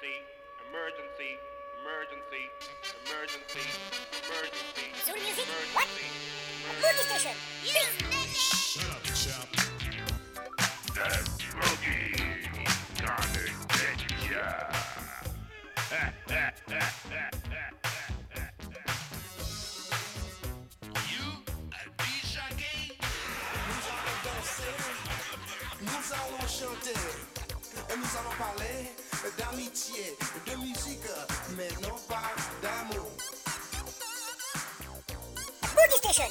emergency, emergency, emergency, emergency, emergency. Soul music? emergency, What? emergency. Boogie Station. Please. That boogie gonna get ya. you a DJ gay? Nous allons danser, nous allons chanter, et nous allons parler d'amitié, de musique, mais non pas d'amour. Boogie Station.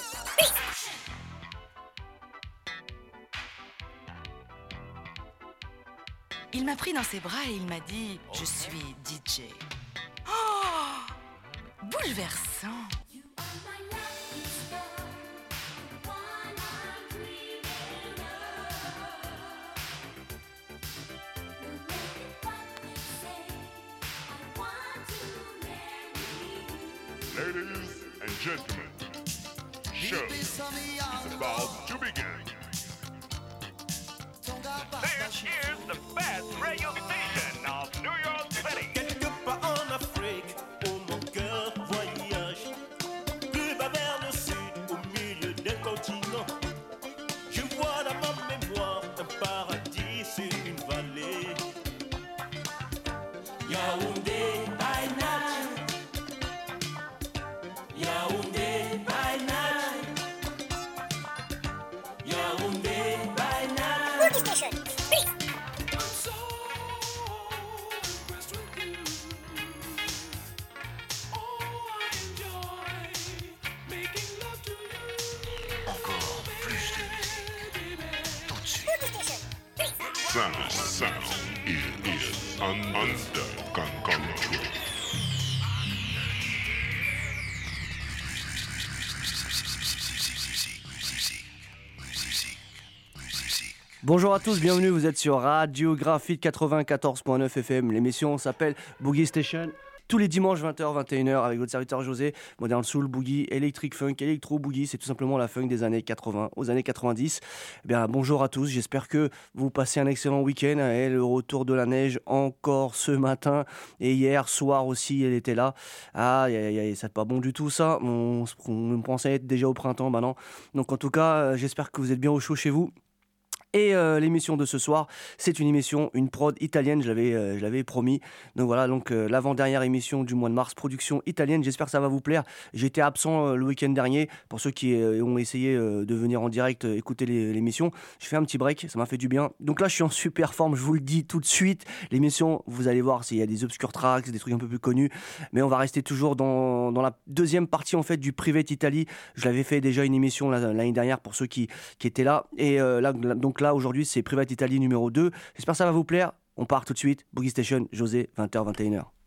Il m'a pris dans ses bras et il m'a dit Je suis DJ. Oh Bouleversant gentlemen, Bonjour à tous, bienvenue, vous êtes sur Radio Graphite 94.9 FM. L'émission s'appelle Boogie Station. Tous les dimanches 20h, 21h avec votre serviteur José, Modern Soul, Boogie, Electric Funk, Electro Boogie, c'est tout simplement la funk des années 80 aux années 90. Eh bien, bonjour à tous, j'espère que vous passez un excellent week-end. Et le retour de la neige encore ce matin et hier soir aussi, elle était là. Ah, c'est pas bon du tout ça. On, on pensait être déjà au printemps, bah non. Donc en tout cas, euh, j'espère que vous êtes bien au chaud chez vous. Et euh, l'émission de ce soir, c'est une émission, une prod italienne, je l'avais, euh, je l'avais promis. Donc voilà, donc euh, l'avant-dernière émission du mois de mars, production italienne. J'espère que ça va vous plaire. J'étais absent le week-end dernier. Pour ceux qui ont essayé de venir en direct écouter l'émission, je fais un petit break, ça m'a fait du bien. Donc là, je suis en super forme, je vous le dis tout de suite. L'émission, vous allez voir s'il y a des obscure tracks, des trucs un peu plus connus, mais on va rester toujours dans, dans la deuxième partie en fait du Private Italy. Je l'avais fait déjà une émission l'année dernière pour ceux qui, qui étaient là. Et là, donc là, aujourd'hui, c'est Private Italy numéro 2. J'espère que ça va vous plaire. On part tout de suite. Boogie Station, José, 20h, 21h.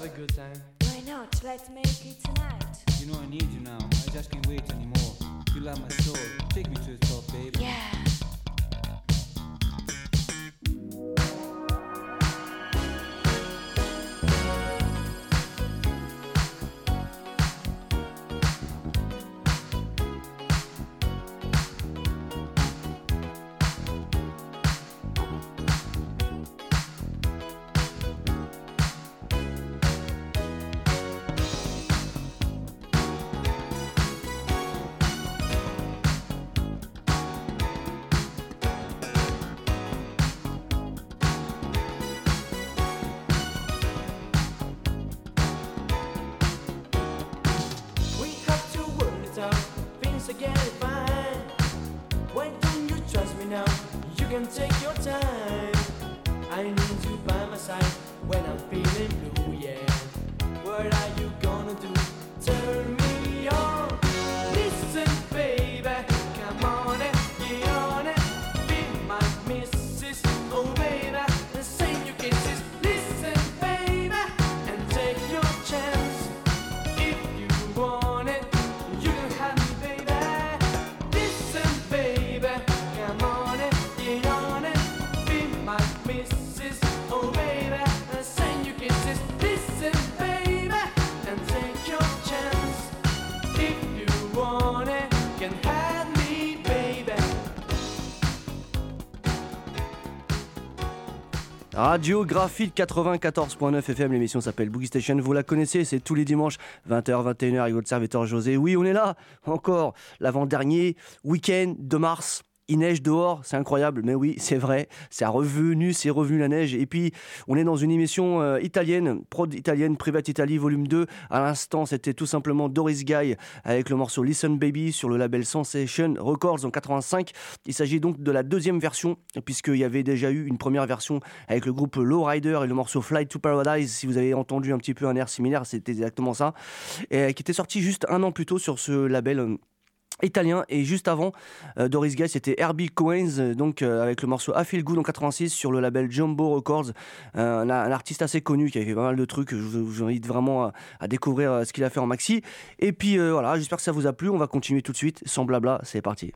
have a good time. Radio Graphite 94.9 FM, l'émission s'appelle Boogie Station, vous la connaissez, c'est tous les dimanches 20h, 21h avec votre serviteur José. Oui, on est là, encore l'avant-dernier week-end de mars. Il neige dehors, c'est incroyable, mais oui, c'est vrai, c'est revenu, c'est revenu la neige. Et puis, on est dans une émission euh, italienne, prod italienne, Private Italy, volume 2. À l'instant, c'était tout simplement Doris Guy avec le morceau Listen Baby sur le label Sensation Records en 85. Il s'agit donc de la deuxième version, puisqu'il y avait déjà eu une première version avec le groupe Lowrider et le morceau Flight to Paradise. Si vous avez entendu un petit peu un air similaire, c'était exactement ça. Et qui était sorti juste un an plus tôt sur ce label. Italien. Et juste avant euh, Doris Guy c'était Herbie Coens euh, donc euh, avec le morceau I Feel Good en 86 sur le label Jumbo Records. Un, artiste assez connu qui a fait pas mal de trucs. Je vous, invite vraiment à, à découvrir ce qu'il a fait en maxi. Et puis voilà j'espère que ça vous a plu. On va continuer tout de suite. Sans blabla c'est parti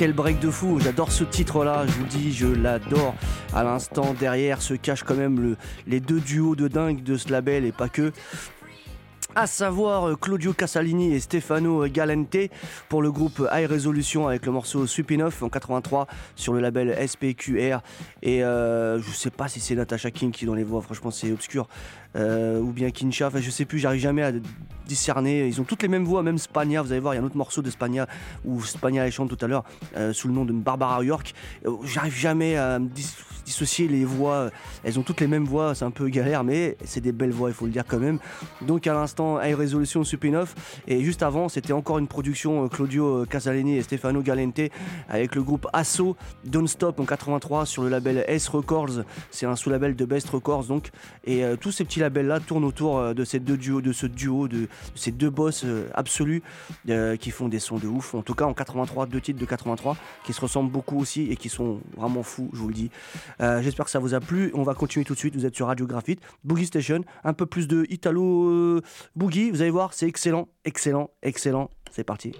Quel break de fou, j'adore ce titre-là, je vous dis, je l'adore. À l'instant, derrière se cachent quand même le- les deux duos de dingue de ce label et pas que. À savoir euh, Claudio Casalini et Stefano Galente pour le groupe High Resolution avec le morceau Supinoff en 83 sur le label SPQR. Et euh, je sais pas si c'est Natasha King qui dans les voix, franchement c'est obscur. Euh, ou bien Kincha, enfin je sais plus, j'arrive jamais à discerner. Ils ont toutes les mêmes voix, même Spagna, vous allez voir, il y a un autre morceau de Spagna où elle chante tout à l'heure euh, sous le nom de Barbara York. Euh, J'arrive jamais à dissocier les voix, elles ont toutes les mêmes voix, c'est un peu galère, mais c'est des belles voix, il faut le dire quand même. Donc à l'instant, High Resolution Supinoff, et juste avant, c'était encore une production Claudio Casalini et Stefano Galente avec le groupe Asso Don't Stop en 83 sur le label S Records, c'est un sous-label de Best Records donc, et tous ces petits labels là tournent autour euh, de ces deux duos, de ce duo, de, ces deux boss euh, absolus euh, qui font des sons de ouf. En tout cas en 83, deux titres de 83 qui se ressemblent beaucoup aussi et qui sont vraiment fous, je vous le dis. J'espère que ça vous a plu. On va continuer tout de suite. Vous êtes sur Radio Graphite, Boogie Station, un peu plus de Italo Boogie. Vous allez voir, c'est excellent, excellent, excellent. C'est parti.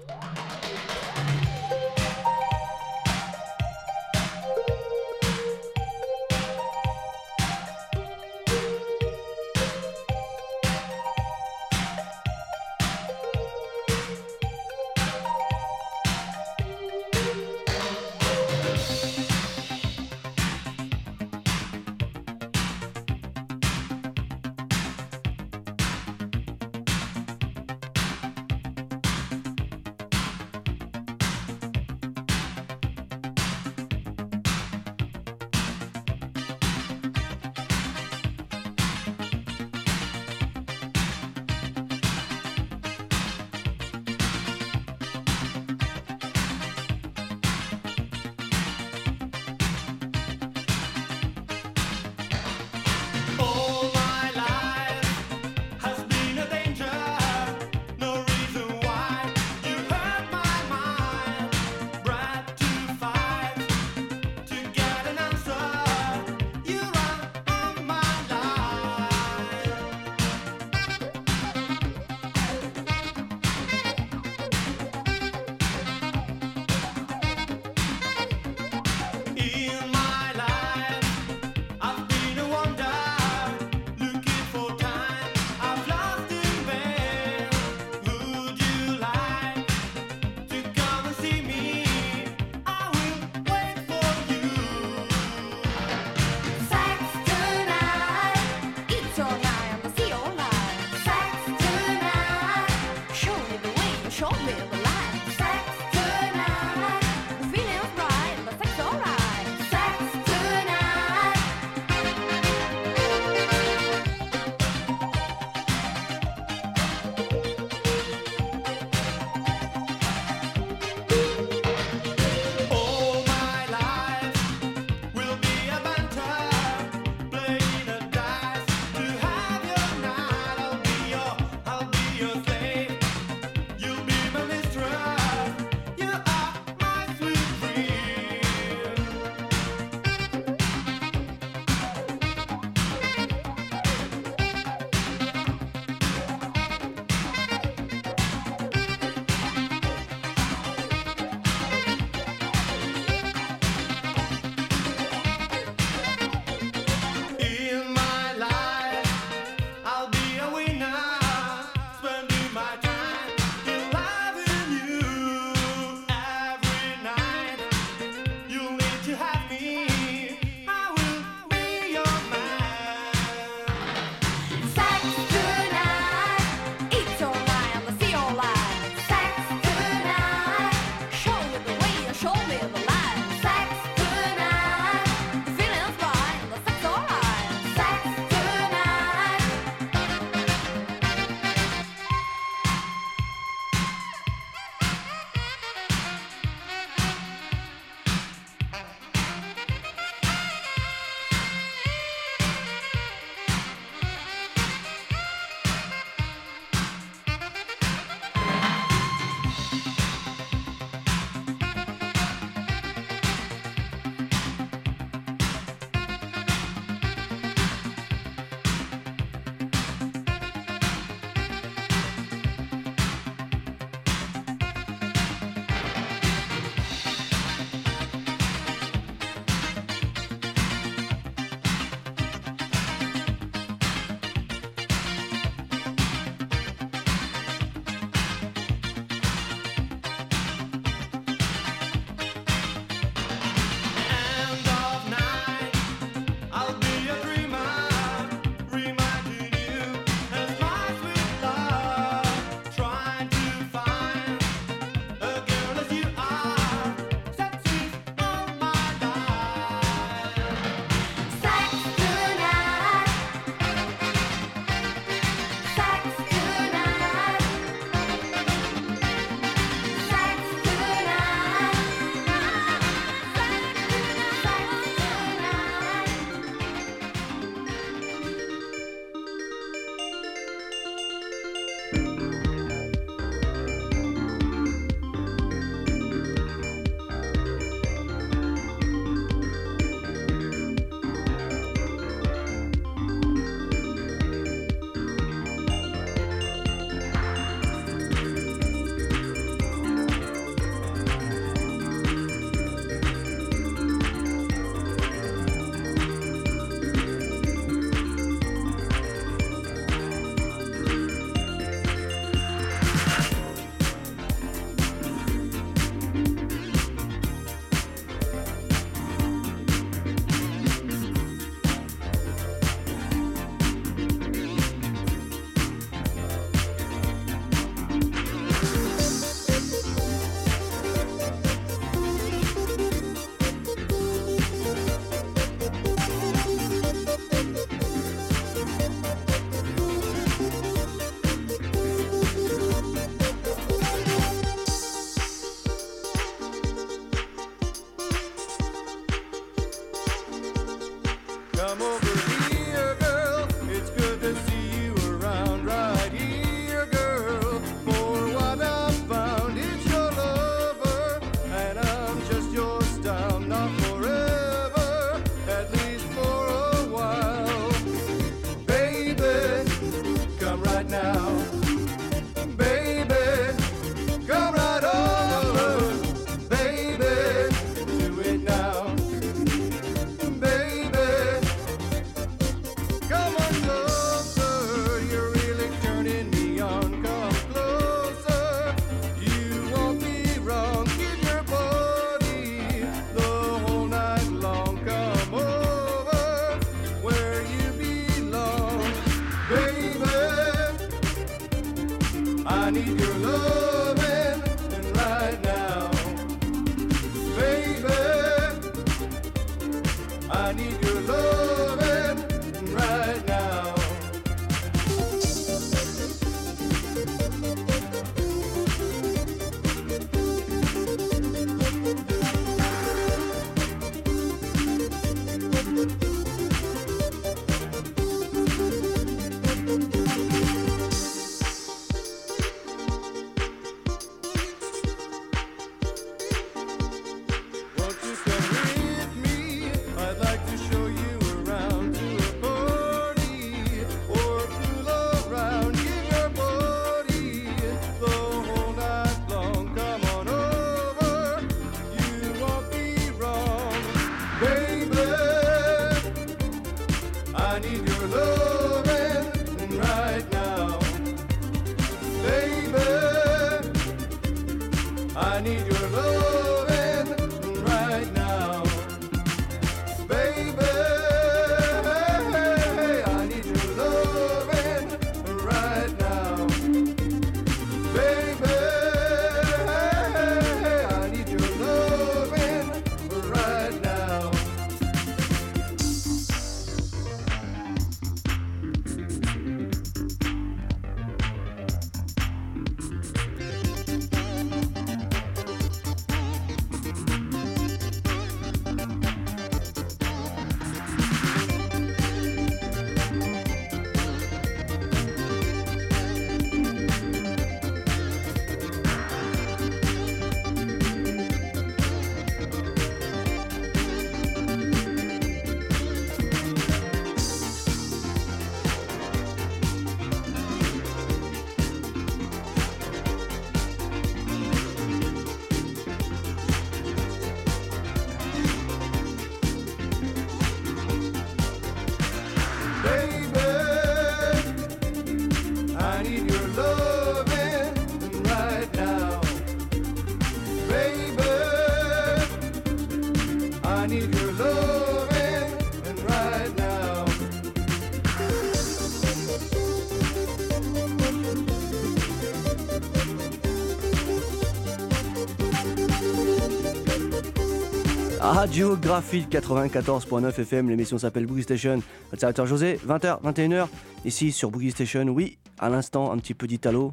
Radio Graphite 94.9 FM, l'émission s'appelle Boogie Station. Votre José, 20h, 21h, ici sur Boogie Station. Oui, à l'instant, un petit peu d'Italo,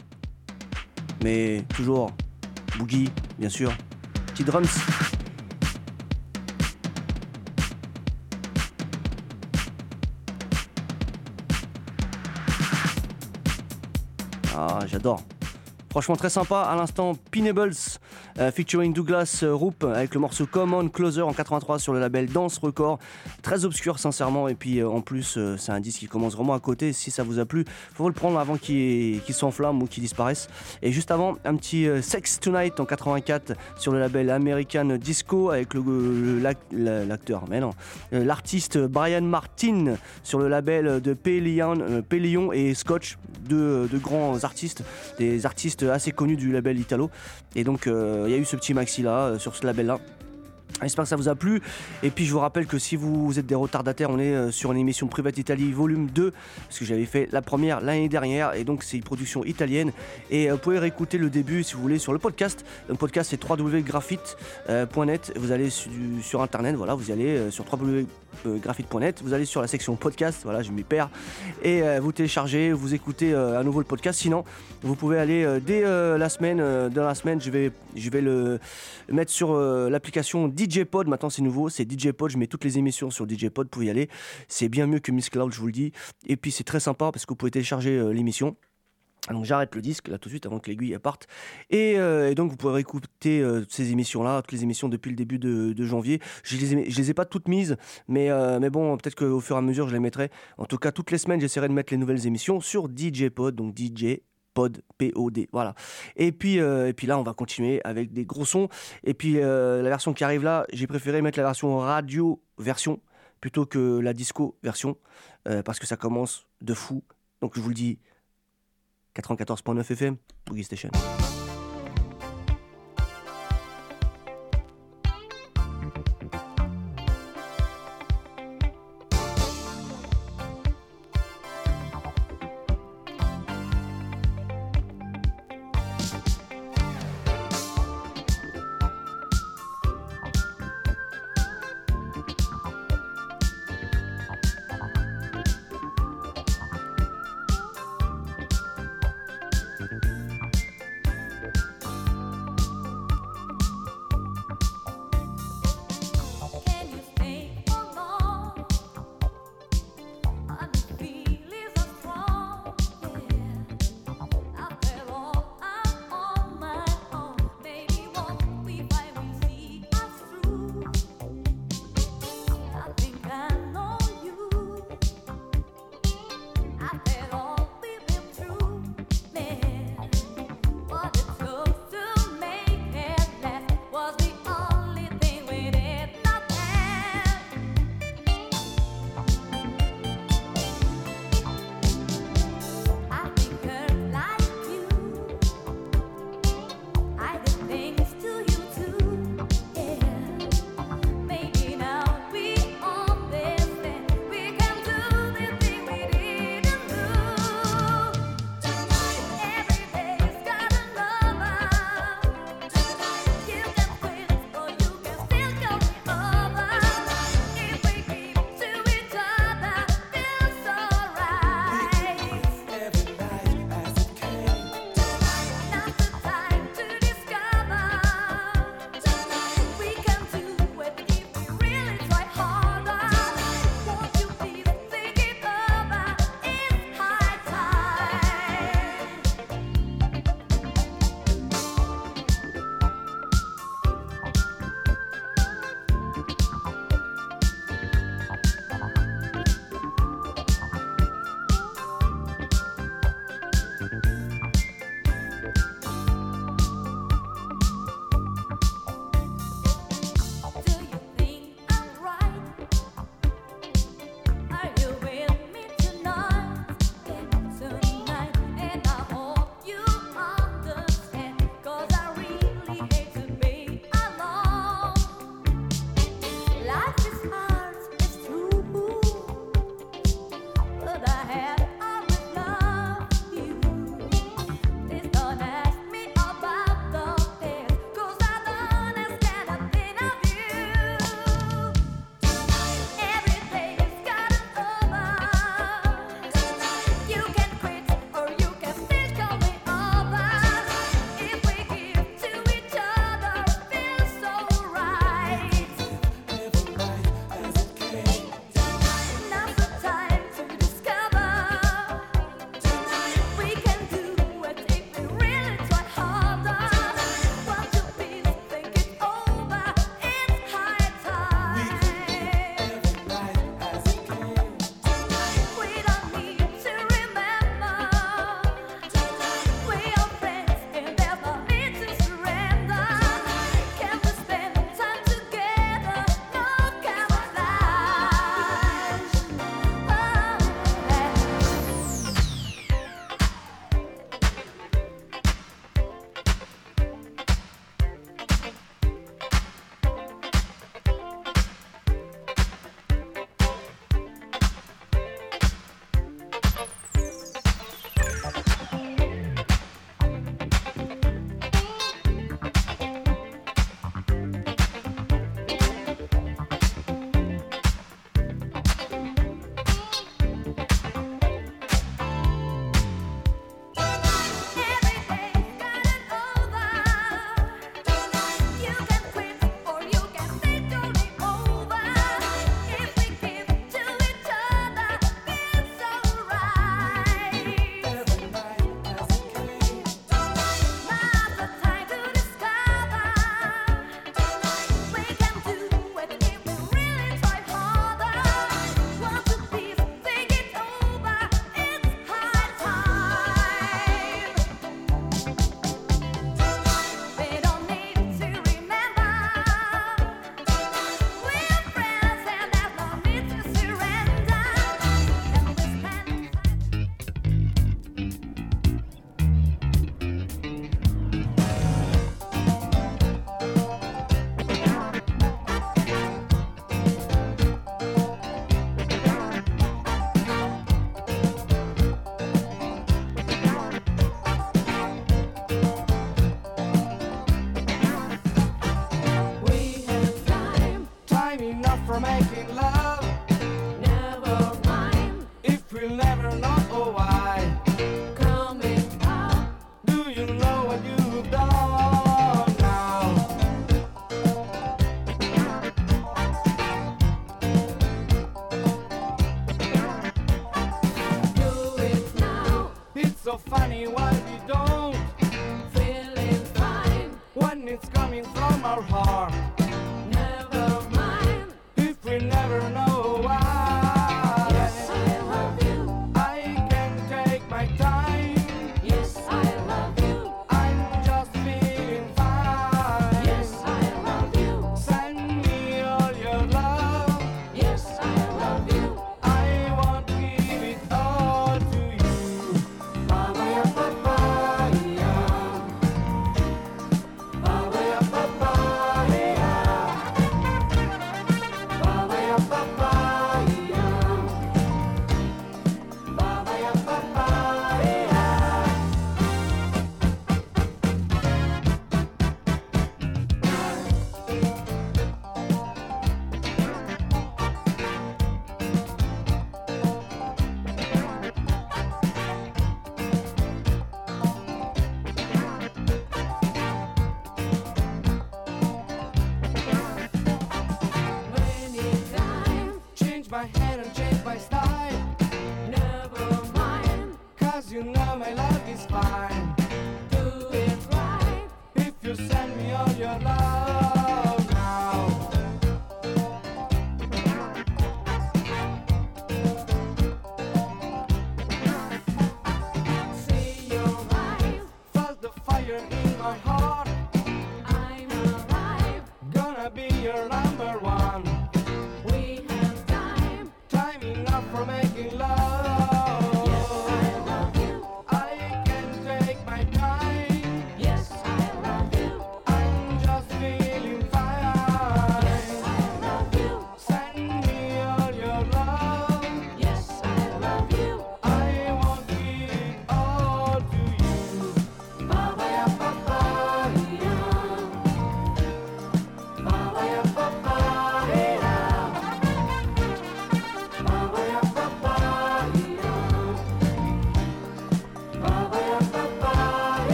mais toujours Boogie, bien sûr. Petit drums. Ah, j'adore. Franchement très sympa. À l'instant, Pinables featuring Douglas euh, Roop avec le morceau Common Closer en 83 sur le label Dance Record. Très obscur sincèrement et puis euh, en plus euh, c'est un disque qui commence vraiment à côté. Si ça vous a plu, faut le prendre avant qu'il s'enflamme ou qu'il disparaisse. Et juste avant, un petit euh, Sex Tonight en 84 sur le label American Disco avec l'acteur, mais non, euh, l'artiste Brian Martin sur le label de Pélion, euh, Pélion et Scotch, deux, grands artistes, des artistes assez connus du label Italo. Et donc euh, il y a eu ce petit maxi là euh, sur ce label là. J'espère que ça vous a plu. Et puis je vous rappelle que si vous êtes des retardataires, on est euh, sur une émission Private Italy volume 2, parce que j'avais fait la première l'année dernière, et donc c'est une production italienne. Et euh, vous pouvez réécouter le début si vous voulez sur le podcast. Le podcast c'est www.graphite.net. Vous allez sur, internet, voilà, vous allez euh, sur www.graphite.net, vous allez sur la section podcast, voilà, je m'y perds, et euh, vous téléchargez, vous écoutez euh, à nouveau le podcast. Sinon, vous pouvez aller euh, dès euh, la semaine, euh, dans la semaine, je vais, je vais le mettre sur euh, l'application DJ Pod, maintenant c'est nouveau, c'est DJ Pod, je mets toutes les émissions sur DJ Pod, vous pouvez y aller. C'est bien mieux que Miss Cloud, je vous le dis. Et puis c'est très sympa parce que vous pouvez télécharger euh, l'émission. Donc j'arrête le disque là tout de suite avant que l'aiguille parte. Et, euh, et donc vous pourrez écouter euh, ces émissions-là, toutes les émissions depuis le début de, janvier. Je les, ai, les ai pas toutes mises, mais, euh, mais bon, peut-être qu'au fur et à mesure je les mettrai. En tout cas, toutes les semaines j'essaierai de mettre les nouvelles émissions sur DJ Pod, donc DJ Pod, P-O-D, voilà. Et puis, euh, et puis là, on va continuer avec des gros sons. Et puis la version qui arrive là, j'ai préféré mettre la version radio version plutôt que la disco version, parce que ça commence de fou. Donc je vous le dis, 94.9 FM, Boogie Station.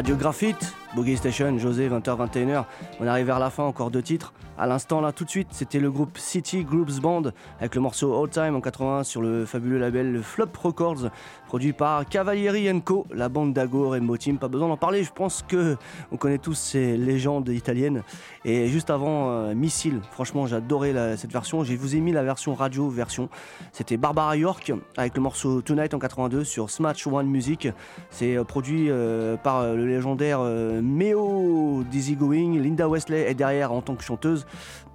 Radio Graphite, Boogie Station, José, 20h-21h. On arrive vers la fin, encore deux titres. À l'instant, là, tout de suite, c'était le groupe City Groups Band avec le morceau All Time en 81 sur le fabuleux label Flop Records, produit par Cavalieri Co, la bande d'Agor et Motim. Pas besoin d'en parler, je pense que on connaît tous ces légendes italiennes. Et juste avant, euh, Missile, franchement, j'adorais cette version. Je vous ai mis la version radio version. C'était Barbara York avec le morceau Tonight en 82 sur Smash One Music. C'est euh, produit euh, par le légendaire Meo Dizzy Going. Linda Wesley est derrière en tant que chanteuse.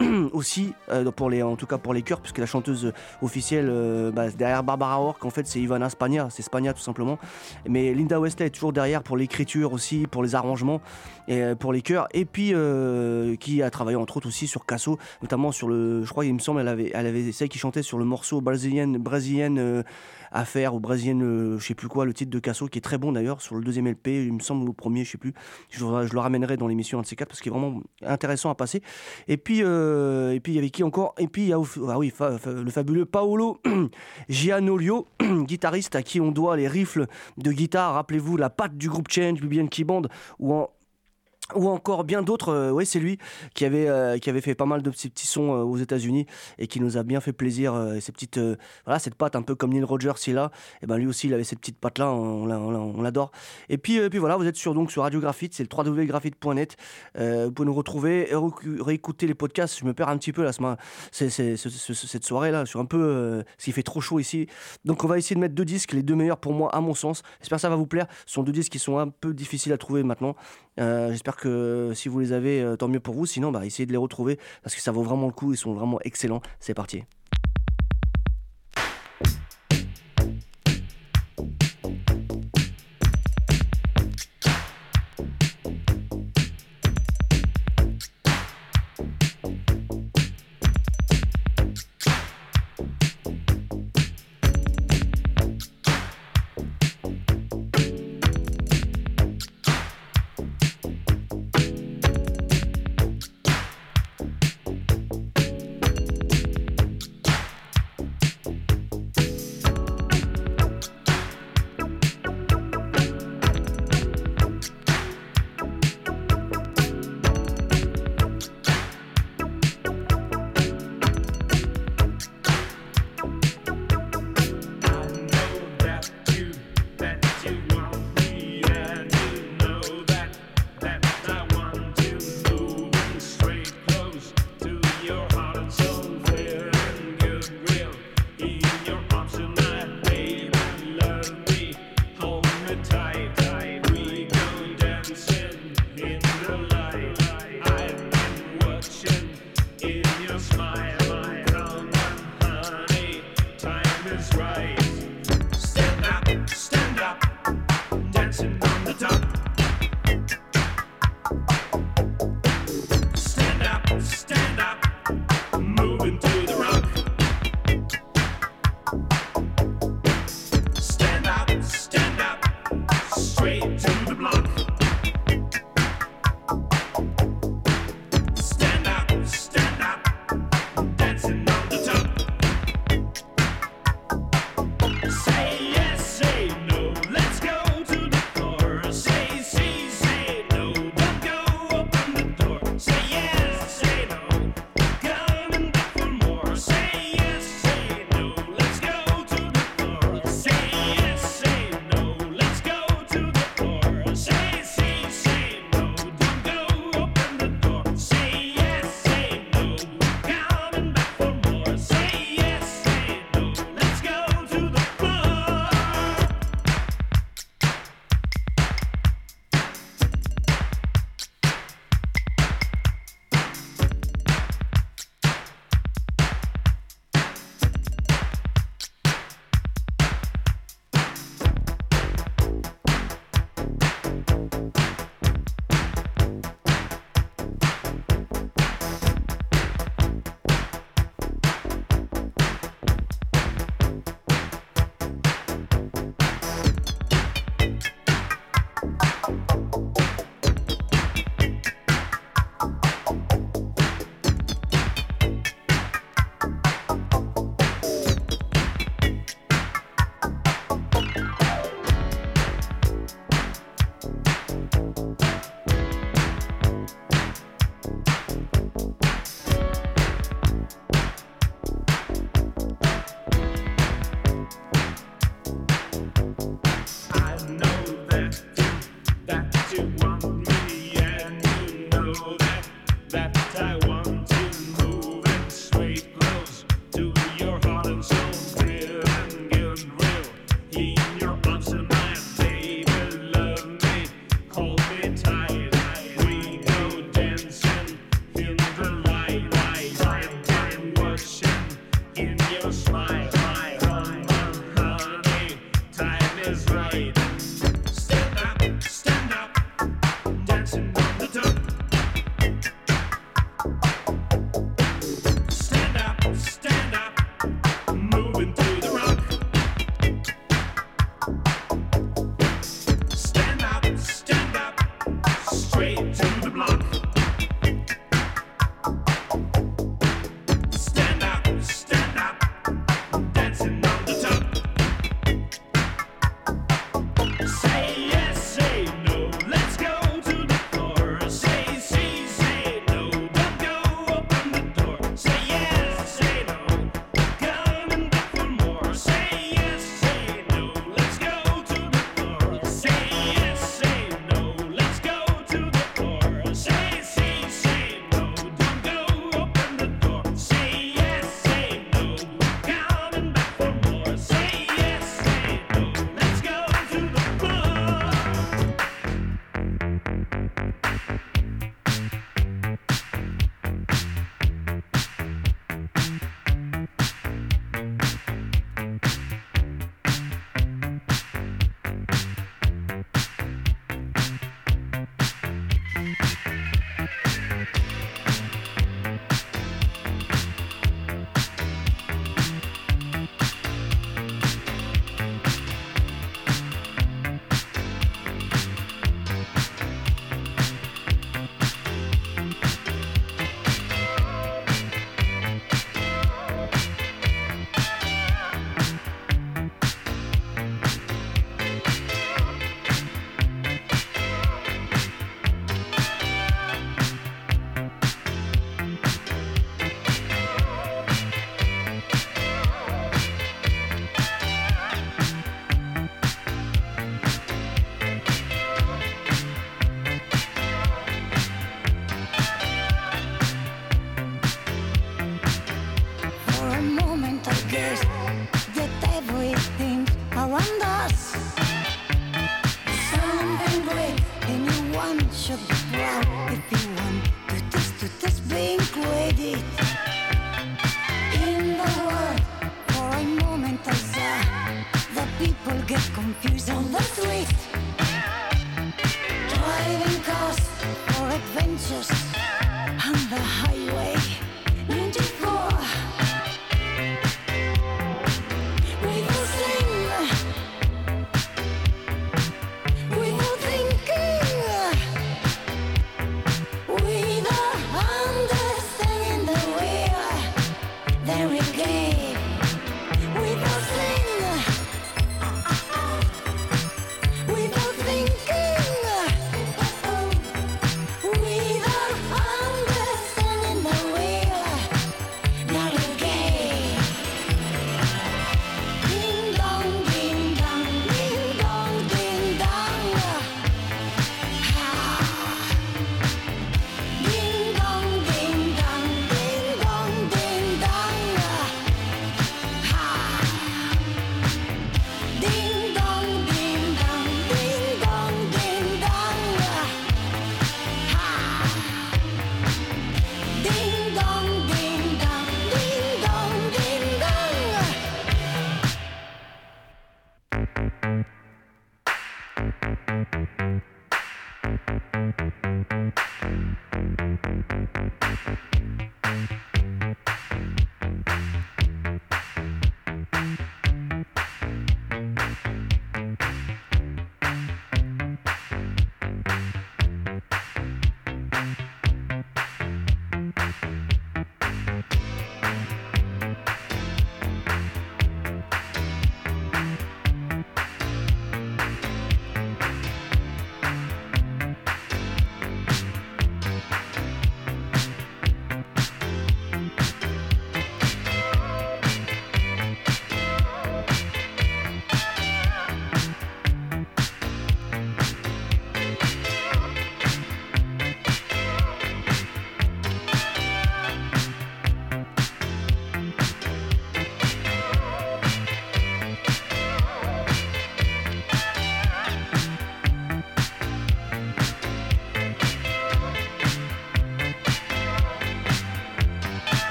aussi euh, pour les en tout cas pour les chœurs puisque la chanteuse officielle euh, bah, derrière Barbara York en fait c'est Ivana Spagna c'est Spagna tout simplement. Mais Linda Wesley est toujours derrière pour l'écriture aussi pour les arrangements et euh, pour les chœurs. Et puis qui a travaillé entre autres aussi sur Casso notamment sur le je crois il me semble elle avait elle avait qui chantait sur le morceau brésilienne affaire ou brésilienne euh, je sais plus quoi le titre de Casso qui est très bon d'ailleurs sur le deuxième LP il me semble ou le premier je sais plus. Je, le ramènerai dans l'émission un de ces quatre parce qu'il est vraiment intéressant à passer. Et puis euh, et il y avait qui encore? Et puis il y a ah oui le fabuleux Paolo Gianolio guitariste à qui on doit les riffles de guitare. Rappelez-vous la patte du groupe Change BBN Key Band ou en ou encore bien d'autres. euh, ouais, c'est lui qui avait, euh, qui avait fait pas mal de petits, sons euh, aux États-Unis et qui nous a bien fait plaisir. euh, ces petites, voilà, cette patte un peu comme Neil Rogers, il a. Et ben lui aussi, il avait cette petite patte là, on, l'a- on l'a- on l'adore. Et puis, puis voilà, vous êtes sur donc sur Radio Graphite, c'est le www.graphite.net. Vous pouvez nous retrouver, et ré- réécouter les podcasts. Je me perds un petit peu là, ce ce- ce- cette soirée là, je suis un peu, parce qu'il fait trop chaud ici. Donc on va essayer de mettre deux disques, les deux meilleurs pour moi à mon sens. J'espère que ça va vous plaire. Ce sont deux disques qui sont un peu difficiles à trouver maintenant. J'espère que si vous les avez, euh, tant mieux pour vous. Sinon, bah, essayez de les retrouver parce que ça vaut vraiment le coup. Ils sont vraiment excellents. C'est parti.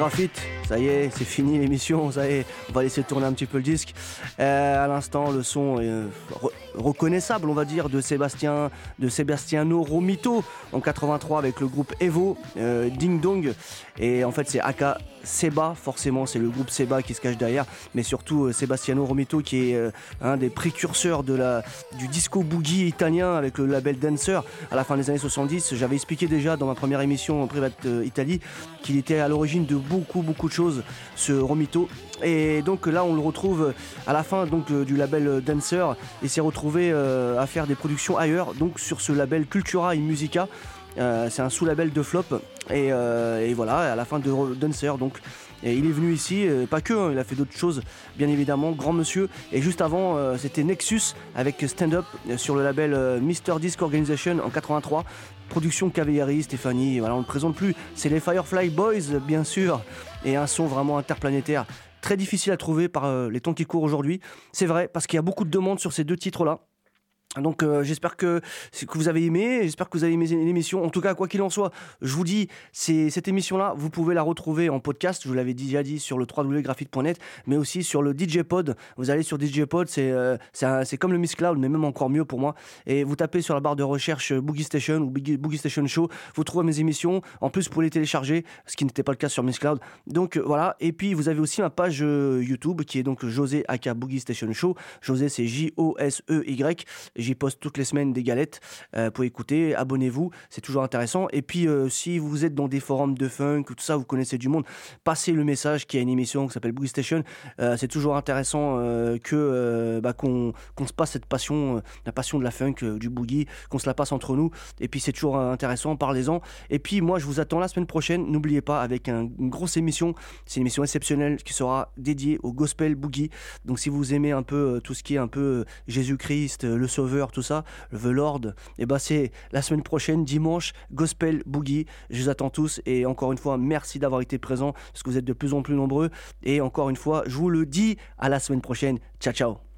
Graphite, ça y est, c'est fini l'émission, ça y est, on va laisser tourner un petit peu le disque. Euh, à l'instant, le son est euh, reconnaissable, on va dire, de Sébastien, Sebastiano Romito en 83 avec le groupe Evo, euh, Ding Dong. Et en fait, c'est Aka Seba, forcément, c'est le groupe Seba qui se cache derrière, mais surtout euh, Sebastiano Romito qui est euh, un des précurseurs de la, du disco boogie italien avec le label Dancer à la fin des années 70. J'avais expliqué déjà dans ma première émission Private euh, Italie qu'il était à l'origine de beaucoup beaucoup de choses, ce Romito. Et donc là, on le retrouve à la fin donc euh, du label Dancer et s'est retrouvé euh, à faire des productions ailleurs, donc sur ce label Cultura et Musica. Euh, c'est un sous-label de Flop et, voilà à la fin de Dancer donc et il est venu ici, pas que, hein, il a fait d'autres choses, bien évidemment, grand monsieur. Et juste avant, c'était Nexus avec Stand Up sur le label Mr. Disc Organization en 83. Production Cavalry, Stéphanie, voilà, on ne le présente plus. C'est les Firefly Boys, bien sûr, et un son vraiment interplanétaire. Très difficile à trouver par euh, les temps qui courent aujourd'hui. C'est vrai, parce qu'il y a beaucoup de demandes sur ces deux titres-là. Donc euh, j'espère que, que vous avez aimé, j'espère que vous avez aimé l'émission. En tout cas, quoi qu'il en soit, je vous dis, cette émission-là, vous pouvez la retrouver en podcast, je vous l'avais déjà dit sur le www.graphite.net, mais aussi sur le DJ Pod. Vous allez sur DJ Pod, c'est euh, c'est comme le Miss Cloud, mais même encore mieux pour moi. Et vous tapez sur la barre de recherche euh, Boogie Station ou Boogie, Station Show, vous trouvez mes émissions. En plus, vous pouvez les télécharger, ce qui n'était pas le cas sur Miss Cloud. Donc voilà. Et puis vous avez aussi ma page YouTube qui est donc José Aka Boogie Station Show. José, c'est J-O-S-E-Y. J'y poste toutes les semaines des galettes euh, pour écouter. Abonnez-vous, c'est toujours intéressant. Et puis, euh, si vous êtes dans des forums de funk ou tout ça, vous connaissez du monde, passez le message qu'il y a une émission qui s'appelle Boogie Station. Euh, c'est toujours intéressant que bah, qu'on se passe cette passion, la passion de la funk, du boogie, qu'on se la passe entre nous. Et puis, c'est toujours intéressant, parlez-en. Et puis, moi, je vous attends la semaine prochaine. N'oubliez pas, avec un- une grosse émission. C'est une émission exceptionnelle qui sera dédiée au gospel boogie. Donc, si vous aimez un peu tout ce qui est un peu Jésus-Christ, le Sauveur, tout ça, The Lord, et ben c'est la semaine prochaine, dimanche, gospel boogie. Je vous attends tous. Et encore une fois, merci d'avoir été présents parce que vous êtes de plus en plus nombreux. Et encore une fois, je vous le dis, à la semaine prochaine. Ciao, ciao.